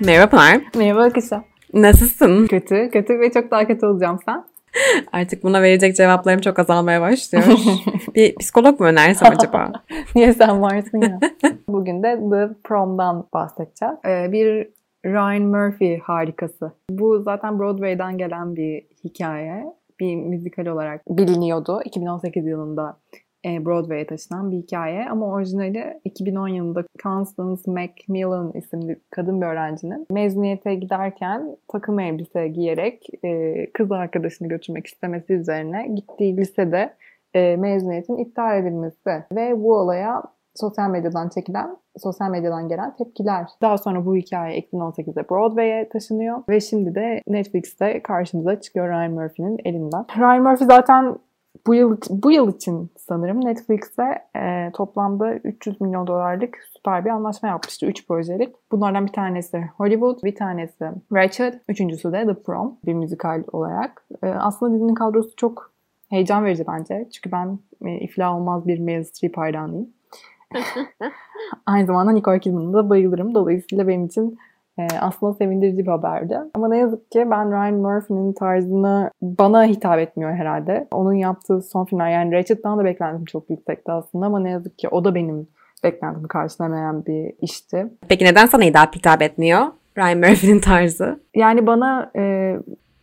Merhaba Pınar. Merhaba Akışa. Nasılsın? Kötü, kötü ve çok daha kötü olacağım sen. Artık buna verecek cevaplarım çok azalmaya başlıyor. bir psikolog mu önersem acaba? Niye sen varsın ya? Bugün de The Prom'dan bahsedeceğiz. Ee, bir Ryan Murphy harikası. Bu zaten Broadway'den gelen bir hikaye. Bir müzikal olarak biliniyordu. 2018 yılında Broadway'e taşınan bir hikaye ama orijinali 2010 yılında Constance Macmillan isimli kadın bir öğrencinin mezuniyete giderken takım elbise giyerek e, kız arkadaşını götürmek istemesi üzerine gittiği lisede e, mezuniyetin iptal edilmesi ve bu olaya sosyal medyadan çekilen, sosyal medyadan gelen tepkiler. Daha sonra bu hikaye 2018'de Broadway'e taşınıyor ve şimdi de Netflix'te karşımıza çıkıyor Ryan Murphy'nin elinden. Ryan Murphy zaten bu yıl bu yıl için sanırım Netflix'e e, toplamda 300 milyon dolarlık süper bir anlaşma yapmıştı. 3 projelik. Bunlardan bir tanesi Hollywood, bir tanesi Ratched, üçüncüsü de The Prom bir müzikal olarak. E, aslında dizinin kadrosu çok heyecan verici bence. Çünkü ben e, iflah olmaz bir Meryl Streep hayranıyım. Aynı zamanda Nicole Kidman'a da bayılırım. Dolayısıyla benim için aslında sevindirici bir haberdi. Ama ne yazık ki ben Ryan Murphy'nin tarzını bana hitap etmiyor herhalde. Onun yaptığı son filmler yani Ratchet'tan da beklentim çok yüksekti aslında ama ne yazık ki o da benim beklentimi karşılamayan bir işti. Peki neden sana hitap etmiyor Ryan Murphy'nin tarzı? Yani bana... E...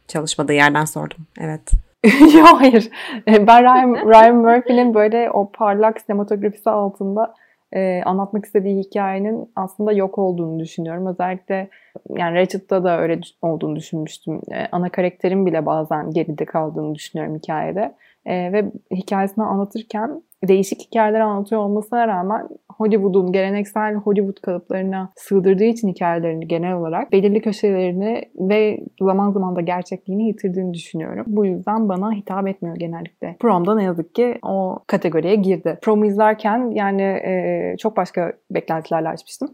Çalışmadığı yerden sordum. Evet. Yok hayır. E, ben Ryan, Ryan Murphy'nin böyle o parlak sinematografisi altında e, anlatmak istediği hikayenin aslında yok olduğunu düşünüyorum. Özellikle yani Ratchet'ta da öyle olduğunu düşünmüştüm. E, ana karakterin bile bazen geride kaldığını düşünüyorum hikayede. E, ve hikayesini anlatırken değişik hikayeler anlatıyor olmasına rağmen Hollywood'un geleneksel Hollywood kalıplarına sığdırdığı için hikayelerini genel olarak belirli köşelerini ve zaman zaman da gerçekliğini yitirdiğini düşünüyorum. Bu yüzden bana hitap etmiyor genellikle. Prom'da ne yazık ki o kategoriye girdi. Prom'u izlerken yani e, çok başka beklentilerle açmıştım.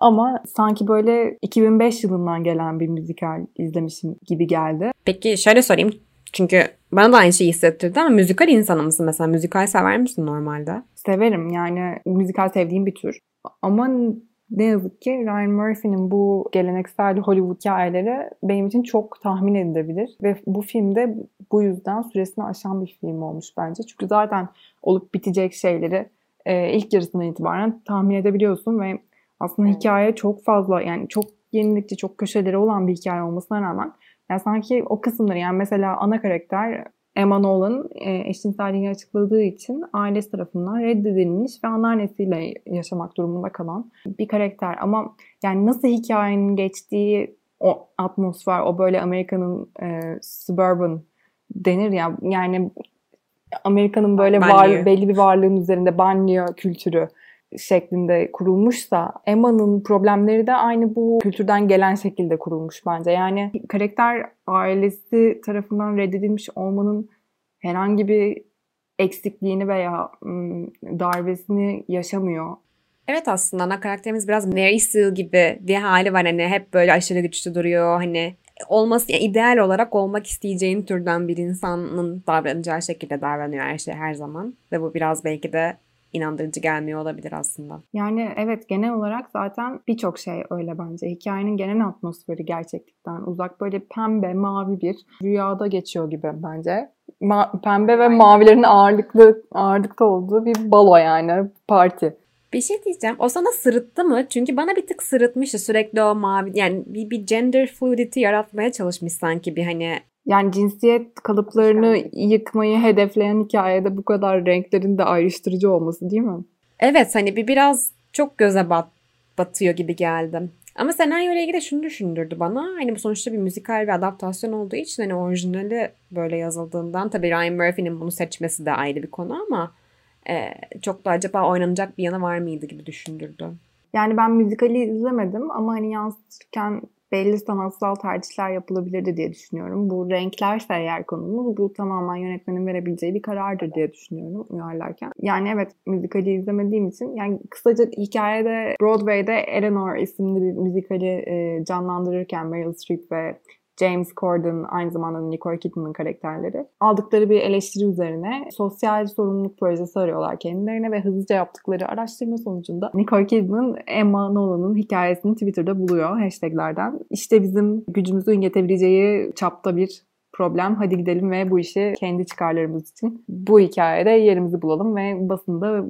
Ama sanki böyle 2005 yılından gelen bir müzikal izlemişim gibi geldi. Peki şöyle sorayım. Çünkü bana da aynı şeyi hissettirdi ama müzikal insanı mısın mesela? Müzikal sever misin normalde? Severim yani müzikal sevdiğim bir tür. Ama ne yazık ki Ryan Murphy'nin bu geleneksel Hollywood hikayeleri benim için çok tahmin edilebilir. Ve bu filmde bu yüzden süresini aşan bir film olmuş bence. Çünkü zaten olup bitecek şeyleri e, ilk yarısından itibaren tahmin edebiliyorsun ve aslında hikaye çok fazla yani çok yenilikçi, çok köşeleri olan bir hikaye olmasına rağmen yani sanki o kısımları yani mesela ana karakter Emma Nolan e, eşcinselliğini açıkladığı için ailesi tarafından reddedilmiş ve anneannesiyle yaşamak durumunda kalan bir karakter. Ama yani nasıl hikayenin geçtiği o atmosfer, o böyle Amerika'nın e, suburban denir ya yani Amerika'nın böyle var, belli bir varlığın üzerinde banliyö kültürü şeklinde kurulmuşsa Emma'nın problemleri de aynı bu kültürden gelen şekilde kurulmuş bence. Yani karakter ailesi tarafından reddedilmiş olmanın herhangi bir eksikliğini veya darbesini yaşamıyor. Evet aslında ana karakterimiz biraz Mary Sue gibi bir hali var. Hani hep böyle aşırı güçlü duruyor. Hani olması yani ideal olarak olmak isteyeceğin türden bir insanın davranacağı şekilde davranıyor her şey her zaman. Ve bu biraz belki de inandırıcı gelmiyor olabilir aslında. Yani evet genel olarak zaten birçok şey öyle bence. Hikayenin genel atmosferi gerçeklikten uzak böyle pembe, mavi bir rüyada geçiyor gibi bence. Ma- pembe ve mavilerin ağırlıklı ağırlıkta olduğu bir balo yani parti. Bir şey diyeceğim. O sana sırıttı mı? Çünkü bana bir tık sırıtmıştı. Sürekli o mavi yani bir, bir gender fluidity yaratmaya çalışmış sanki bir hani yani cinsiyet kalıplarını yıkmayı hedefleyen hikayede bu kadar renklerin de ayrıştırıcı olması değil mi? Evet hani bir biraz çok göze bat, batıyor gibi geldi. Ama senaryo ile ilgili şunu düşündürdü bana. Hani bu sonuçta bir müzikal bir adaptasyon olduğu için hani orijinali böyle yazıldığından tabii Ryan Murphy'nin bunu seçmesi de ayrı bir konu ama e, çok da acaba oynanacak bir yanı var mıydı gibi düşündürdü. Yani ben müzikali izlemedim ama hani yansıtırken belli sanatsal tercihler yapılabilirdi diye düşünüyorum. Bu renklerse eğer konumuz bu tamamen yönetmenin verebileceği bir karardır diye düşünüyorum uyarlarken. Yani evet müzikali izlemediğim için yani kısaca hikayede Broadway'de Eleanor isimli bir müzikali canlandırırken Meryl Streep ve James Corden aynı zamanda Nicole Kidman'ın karakterleri aldıkları bir eleştiri üzerine sosyal sorumluluk projesi arıyorlar kendilerine ve hızlıca yaptıkları araştırma sonucunda Nicole Kidman Emma Nolan'ın hikayesini Twitter'da buluyor hashtaglerden. İşte bizim gücümüzün yetebileceği çapta bir problem. Hadi gidelim ve bu işi kendi çıkarlarımız için bu hikayede yerimizi bulalım ve basında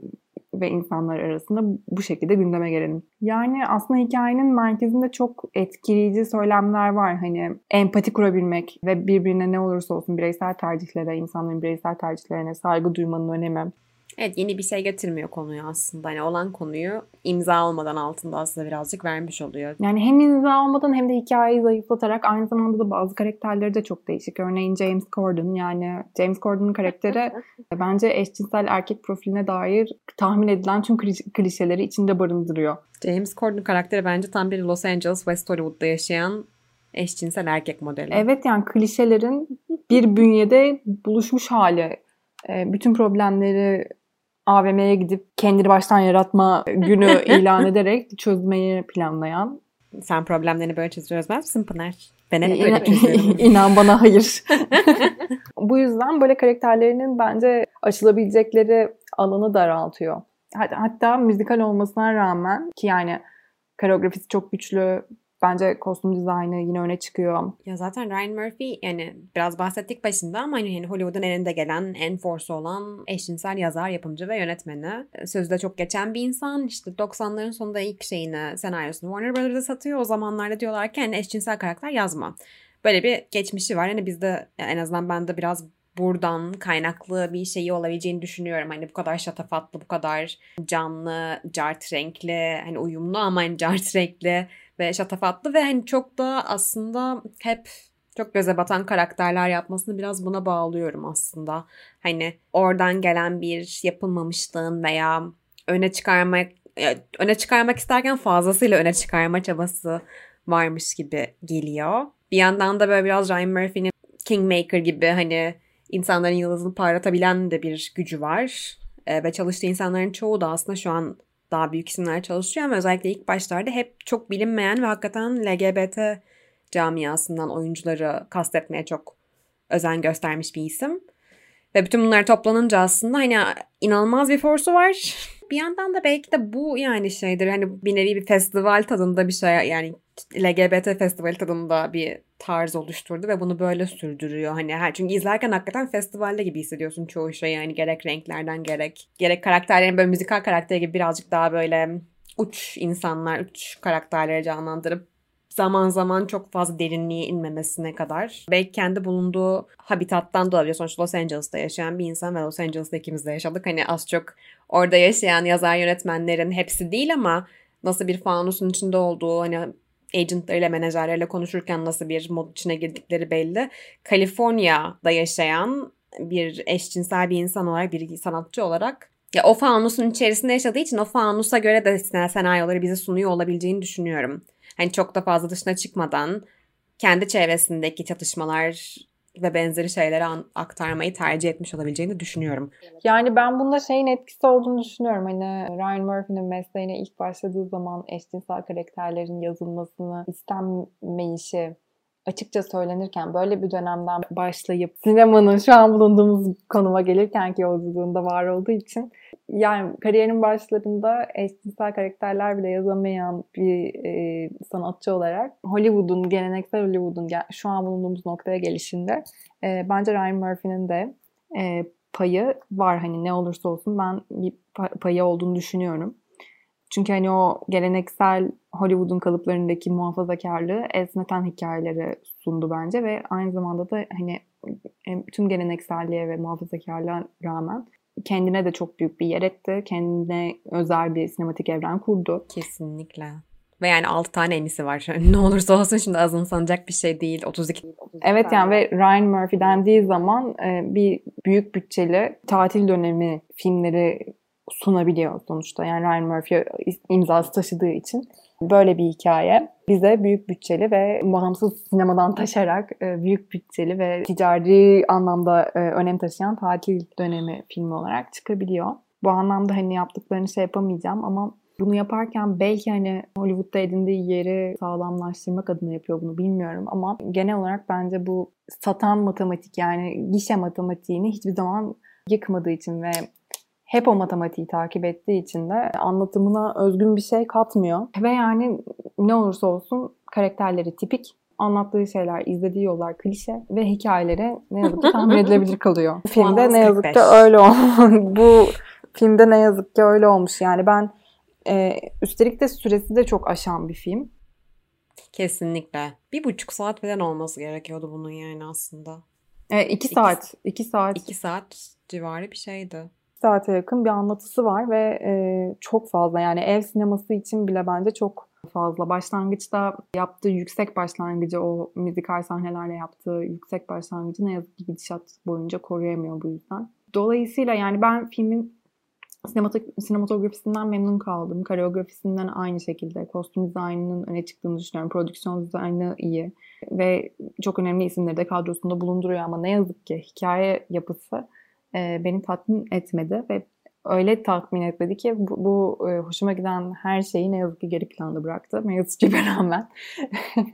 ve insanlar arasında bu şekilde gündeme gelelim. Yani aslında hikayenin merkezinde çok etkileyici söylemler var. Hani empati kurabilmek ve birbirine ne olursa olsun bireysel tercihlere, insanların bireysel tercihlerine saygı duymanın önemi. Evet yeni bir şey getirmiyor konuyu aslında. Hani olan konuyu imza olmadan altında aslında birazcık vermiş oluyor. Yani hem imza olmadan hem de hikayeyi zayıflatarak aynı zamanda da bazı karakterleri de çok değişik. Örneğin James Corden yani James Corden'ın karakteri bence eşcinsel erkek profiline dair tahmin edilen tüm klişeleri içinde barındırıyor. James Corden karakteri bence tam bir Los Angeles West Hollywood'da yaşayan eşcinsel erkek modeli. Evet yani klişelerin bir bünyede buluşmuş hali. Ee, bütün problemleri AVM'ye gidip kendini baştan yaratma günü ilan ederek çözmeyi planlayan. Sen problemlerini böyle çözmez misin Pınar? Ben hep böyle çözüyorum. İnan bana hayır. Bu yüzden böyle karakterlerinin bence açılabilecekleri alanı daraltıyor. Hatta müzikal olmasına rağmen ki yani koreografisi çok güçlü, Bence kostüm dizaynı yine öne çıkıyor. Ya zaten Ryan Murphy yani biraz bahsettik başında ama hani, hani Hollywood'un elinde gelen en force olan eşcinsel yazar, yapımcı ve yönetmeni. Sözde çok geçen bir insan. İşte 90'ların sonunda ilk şeyini, senaryosunu Warner Brothers'a satıyor. O zamanlarda diyorlar ki hani eşcinsel karakter yazma. Böyle bir geçmişi var. Hani bizde en azından ben de biraz buradan kaynaklı bir şeyi olabileceğini düşünüyorum. Hani bu kadar şatafatlı, bu kadar canlı, cart renkli, hani uyumlu ama hani cart renkli ve şatafatlı ve hani çok da aslında hep çok göze batan karakterler yapmasını biraz buna bağlıyorum aslında. Hani oradan gelen bir yapılmamışlığın veya öne çıkarmak öne çıkarmak isterken fazlasıyla öne çıkarma çabası varmış gibi geliyor. Bir yandan da böyle biraz Ryan Murphy'nin Kingmaker gibi hani insanların yıldızını parlatabilen de bir gücü var. E, ve çalıştığı insanların çoğu da aslında şu an daha büyük isimler çalışıyor ama özellikle ilk başlarda hep çok bilinmeyen ve hakikaten LGBT camiasından oyuncuları kastetmeye çok özen göstermiş bir isim. Ve bütün bunlar toplanınca aslında hani inanılmaz bir forsu var. Bir yandan da belki de bu yani şeydir hani bir nevi bir festival tadında bir şey yani LGBT festivali tadında bir tarz oluşturdu ve bunu böyle sürdürüyor. Hani her çünkü izlerken hakikaten festivalde gibi hissediyorsun çoğu şey yani gerek renklerden gerek gerek karakterlerin böyle müzikal karakteri gibi birazcık daha böyle uç insanlar, uç karakterleri canlandırıp zaman zaman çok fazla derinliğe inmemesine kadar. Belki kendi bulunduğu habitattan olabilir. Sonuçta Los Angeles'ta yaşayan bir insan ve Los Angeles'ta ikimiz de yaşadık. Hani az çok orada yaşayan yazar yönetmenlerin hepsi değil ama nasıl bir fanusun içinde olduğu hani agentlarıyla, menajerleriyle konuşurken nasıl bir mod içine girdikleri belli. Kaliforniya'da yaşayan bir eşcinsel bir insan olarak, bir sanatçı olarak ya o fanusun içerisinde yaşadığı için o fanusa göre de senaryoları bize sunuyor olabileceğini düşünüyorum. Hani çok da fazla dışına çıkmadan kendi çevresindeki çatışmalar ve benzeri şeyleri aktarmayı tercih etmiş olabileceğini düşünüyorum. Yani ben bunda şeyin etkisi olduğunu düşünüyorum. Hani Ryan Murphy'nin mesleğine ilk başladığı zaman eşcinsel karakterlerin yazılmasını istenmeyişi açıkça söylenirken böyle bir dönemden başlayıp sinemanın şu an bulunduğumuz konuma gelirken ki yolculuğunda var olduğu için yani kariyerin başlarında eşcinsel karakterler bile yazamayan bir e, sanatçı olarak Hollywood'un, geleneksel Hollywood'un şu an bulunduğumuz noktaya gelişinde e, bence Ryan Murphy'nin de e, payı var. Hani ne olursa olsun ben bir payı olduğunu düşünüyorum. Çünkü hani o geleneksel Hollywood'un kalıplarındaki muhafazakarlığı esneten hikayeleri sundu bence ve aynı zamanda da hani tüm gelenekselliğe ve muhafazakarlığa rağmen kendine de çok büyük bir yer etti. Kendine özel bir sinematik evren kurdu. Kesinlikle. Ve yani 6 tane emisi var. ne olursa olsun şimdi azımsanacak bir şey değil. 32. 32 evet tane. yani ve Ryan Murphy dendiği zaman e, bir büyük bütçeli tatil dönemi filmleri sunabiliyor sonuçta. Yani Ryan Murphy imzası taşıdığı için böyle bir hikaye bize büyük bütçeli ve bağımsız sinemadan taşarak e, büyük bütçeli ve ticari anlamda e, önem taşıyan tatil dönemi filmi olarak çıkabiliyor. Bu anlamda hani yaptıklarını şey yapamayacağım ama Bunu yaparken belki hani Hollywood'da edindiği yeri sağlamlaştırmak adına yapıyor bunu bilmiyorum ama genel olarak bence bu satan matematik yani gişe matematiğini hiçbir zaman yıkmadığı için ve hep o matematiği takip ettiği için de anlatımına özgün bir şey katmıyor. Ve yani ne olursa olsun karakterleri tipik, anlattığı şeyler, izlediği yollar klişe ve hikayeleri ne yazık ki tahmin edilebilir kalıyor. Filmde ne yazık ki öyle olmuş. Bu filmde ne yazık ki öyle olmuş. Yani ben e, üstelik de süresi de çok aşan bir film. Kesinlikle. Bir buçuk saat falan olması gerekiyordu bunun yani aslında. E, iki, iki saat. iki saat. İki saat civarı bir şeydi saate yakın bir anlatısı var ve e, çok fazla yani ev sineması için bile bence çok fazla. Başlangıçta yaptığı yüksek başlangıcı o müzikal sahnelerle yaptığı yüksek başlangıcı ne yazık ki gidişat boyunca koruyamıyor bu yüzden. Dolayısıyla yani ben filmin sinematografisinden memnun kaldım. Koreografisinden aynı şekilde. Kostüm dizaynının öne çıktığını düşünüyorum. Prodüksiyon dizaynı iyi. Ve çok önemli isimleri de kadrosunda bulunduruyor ama ne yazık ki hikaye yapısı e, beni tatmin etmedi ve öyle tatmin etmedi ki bu, bu e, hoşuma giden her şeyi ne yazık ki geri planda bıraktı. Streep'e rağmen.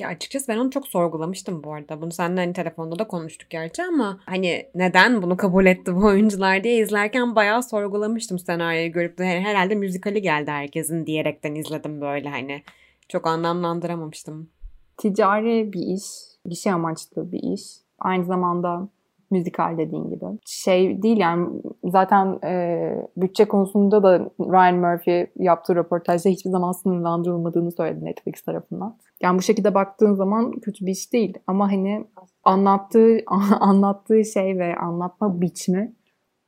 Ya açıkçası ben onu çok sorgulamıştım bu arada. Bunu seninle hani telefonda da konuştuk gerçi ama hani neden bunu kabul etti bu oyuncular diye izlerken bayağı sorgulamıştım senaryoyu görüp de herhalde müzikali geldi herkesin diyerekten izledim böyle hani. Çok anlamlandıramamıştım. Ticari bir iş, gişe amaçlı bir iş. Aynı zamanda müzikal dediğin gibi. Şey değil yani zaten e, bütçe konusunda da Ryan Murphy yaptığı röportajda hiçbir zaman sınırlandırılmadığını söyledi Netflix tarafından. Yani bu şekilde baktığın zaman kötü bir iş değil ama hani anlattığı anlattığı şey ve anlatma biçimi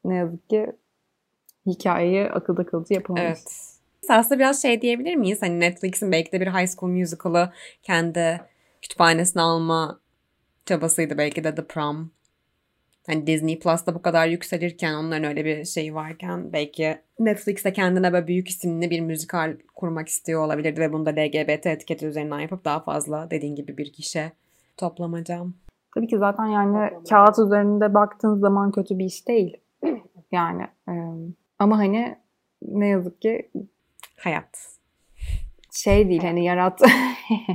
ne yazık ki hikayeyi akılda kalıcı yapamamış. Evet. Aslında biraz şey diyebilir miyiz? Hani Netflix'in belki de bir High School Musical'ı kendi kütüphanesine alma çabasıydı belki de The Prom. Hani Disney Plus'ta bu kadar yükselirken onların öyle bir şeyi varken belki Netflix'te kendine böyle büyük isimli bir müzikal kurmak istiyor olabilirdi ve bunu da LGBT etiketi üzerinden yapıp daha fazla dediğin gibi bir kişi toplamacam. Tabii ki zaten yani kağıt üzerinde baktığın zaman kötü bir iş değil. Yani e, ama hani ne yazık ki hayat şey değil hani yarat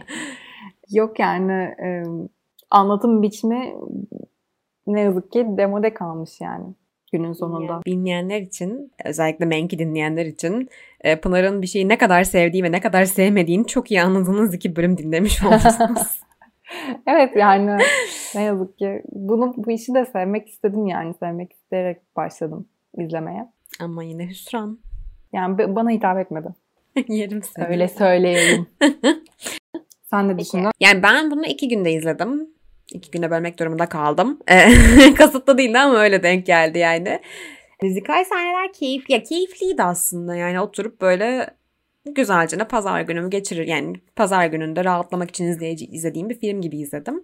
yok yani e, anlatım biçimi ne yazık ki demode kalmış yani günün sonunda. Dinleyenler için özellikle Menki dinleyenler için e, Pınar'ın bir şeyi ne kadar sevdiği ve ne kadar sevmediğini çok iyi anladığınız iki bölüm dinlemiş olursunuz. evet yani ne yazık ki bunu bu işi de sevmek istedim yani sevmek isteyerek başladım izlemeye. Ama yine hüsran. Yani bana hitap etmedi. Yerim seni. Öyle söyleyelim. Sen de düşündün. Yani ben bunu iki günde izledim iki güne bölmek durumunda kaldım. Kasıtlı değildi ama öyle denk geldi yani. Müzikal sahneler keyifli. Ya keyifliydi aslında yani oturup böyle güzelce ne pazar günümü geçirir. Yani pazar gününde rahatlamak için izleyici, izlediğim bir film gibi izledim.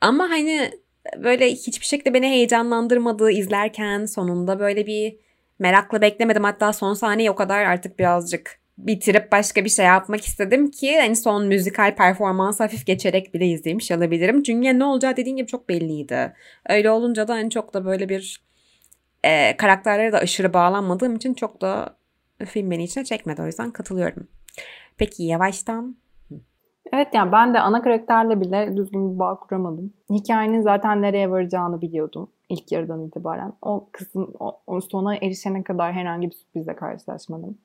Ama hani böyle hiçbir şekilde beni heyecanlandırmadığı izlerken sonunda böyle bir merakla beklemedim. Hatta son sahneyi o kadar artık birazcık bitirip başka bir şey yapmak istedim ki en son müzikal performans hafif geçerek bile izlemiş olabilirim. Çünkü ne olacağı dediğin gibi çok belliydi. Öyle olunca da en çok da böyle bir e, karakterlere de aşırı bağlanmadığım için çok da film beni içine çekmedi. O yüzden katılıyorum. Peki yavaştan Evet yani ben de ana karakterle bile düzgün bir bağ kuramadım. Hikayenin zaten nereye varacağını biliyordum ilk yarıdan itibaren. O kısım o, o sona erişene kadar herhangi bir sürprizle karşılaşmadım.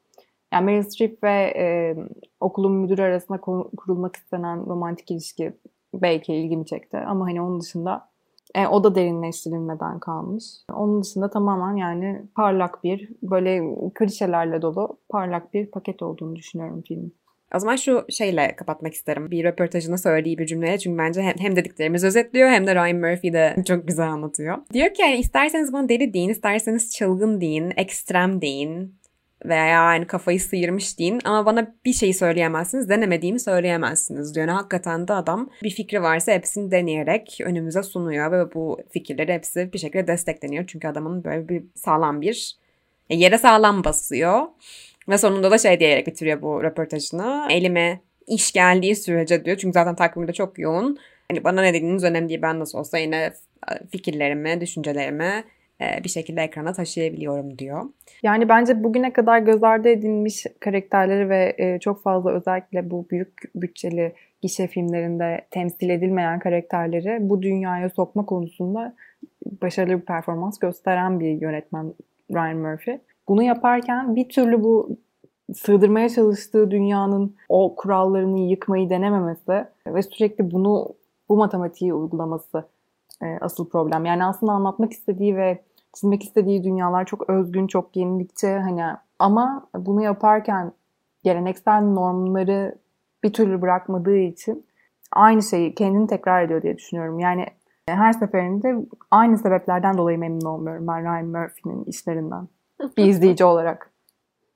Yani Meryl Streep ve e, okulun müdürü arasında kurulmak istenen romantik ilişki belki ilgimi çekti. Ama hani onun dışında e, o da derinleştirilmeden kalmış. Onun dışında tamamen yani parlak bir, böyle klişelerle dolu parlak bir paket olduğunu düşünüyorum filmin. O zaman şu şeyle kapatmak isterim. Bir röportajında söylediği bir cümleye çünkü bence hem, hem dediklerimiz özetliyor hem de Ryan Murphy de çok güzel anlatıyor. Diyor ki yani isterseniz bana deli deyin, isterseniz çılgın deyin, ekstrem deyin, veya yani kafayı sıyırmış deyin ama bana bir şey söyleyemezsiniz, denemediğimi söyleyemezsiniz diyor. Yani hakikaten de adam bir fikri varsa hepsini deneyerek önümüze sunuyor ve bu fikirleri hepsi bir şekilde destekleniyor. Çünkü adamın böyle bir sağlam bir yere sağlam basıyor. Ve sonunda da şey diyerek bitiriyor bu röportajını. Elime iş geldiği sürece diyor. Çünkü zaten takvimde çok yoğun. Hani bana ne dediğiniz önemli değil. Ben nasıl olsa yine fikirlerimi, düşüncelerimi e, bir şekilde ekrana taşıyabiliyorum diyor. Yani bence bugüne kadar göz ardı edilmiş karakterleri ve e, çok fazla özellikle bu büyük bütçeli gişe filmlerinde temsil edilmeyen karakterleri bu dünyaya sokma konusunda başarılı bir performans gösteren bir yönetmen Ryan Murphy. Bunu yaparken bir türlü bu sığdırmaya çalıştığı dünyanın o kurallarını yıkmayı denememesi ve sürekli bunu bu matematiği uygulaması e, asıl problem. Yani aslında anlatmak istediği ve çizmek istediği dünyalar çok özgün, çok yenilikçi hani ama bunu yaparken geleneksel normları bir türlü bırakmadığı için aynı şeyi kendini tekrar ediyor diye düşünüyorum. Yani her seferinde aynı sebeplerden dolayı memnun olmuyorum ben Ryan Murphy'nin işlerinden. Bir izleyici olarak.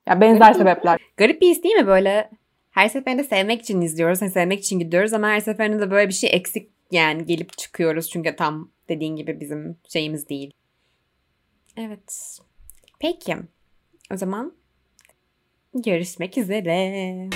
Ya benzer Garip sebepler. Garip bir his değil mi böyle? Her seferinde sevmek için izliyoruz, hani sevmek için gidiyoruz ama her seferinde de böyle bir şey eksik yani gelip çıkıyoruz çünkü tam dediğin gibi bizim şeyimiz değil. Evet. Peki. O zaman görüşmek üzere.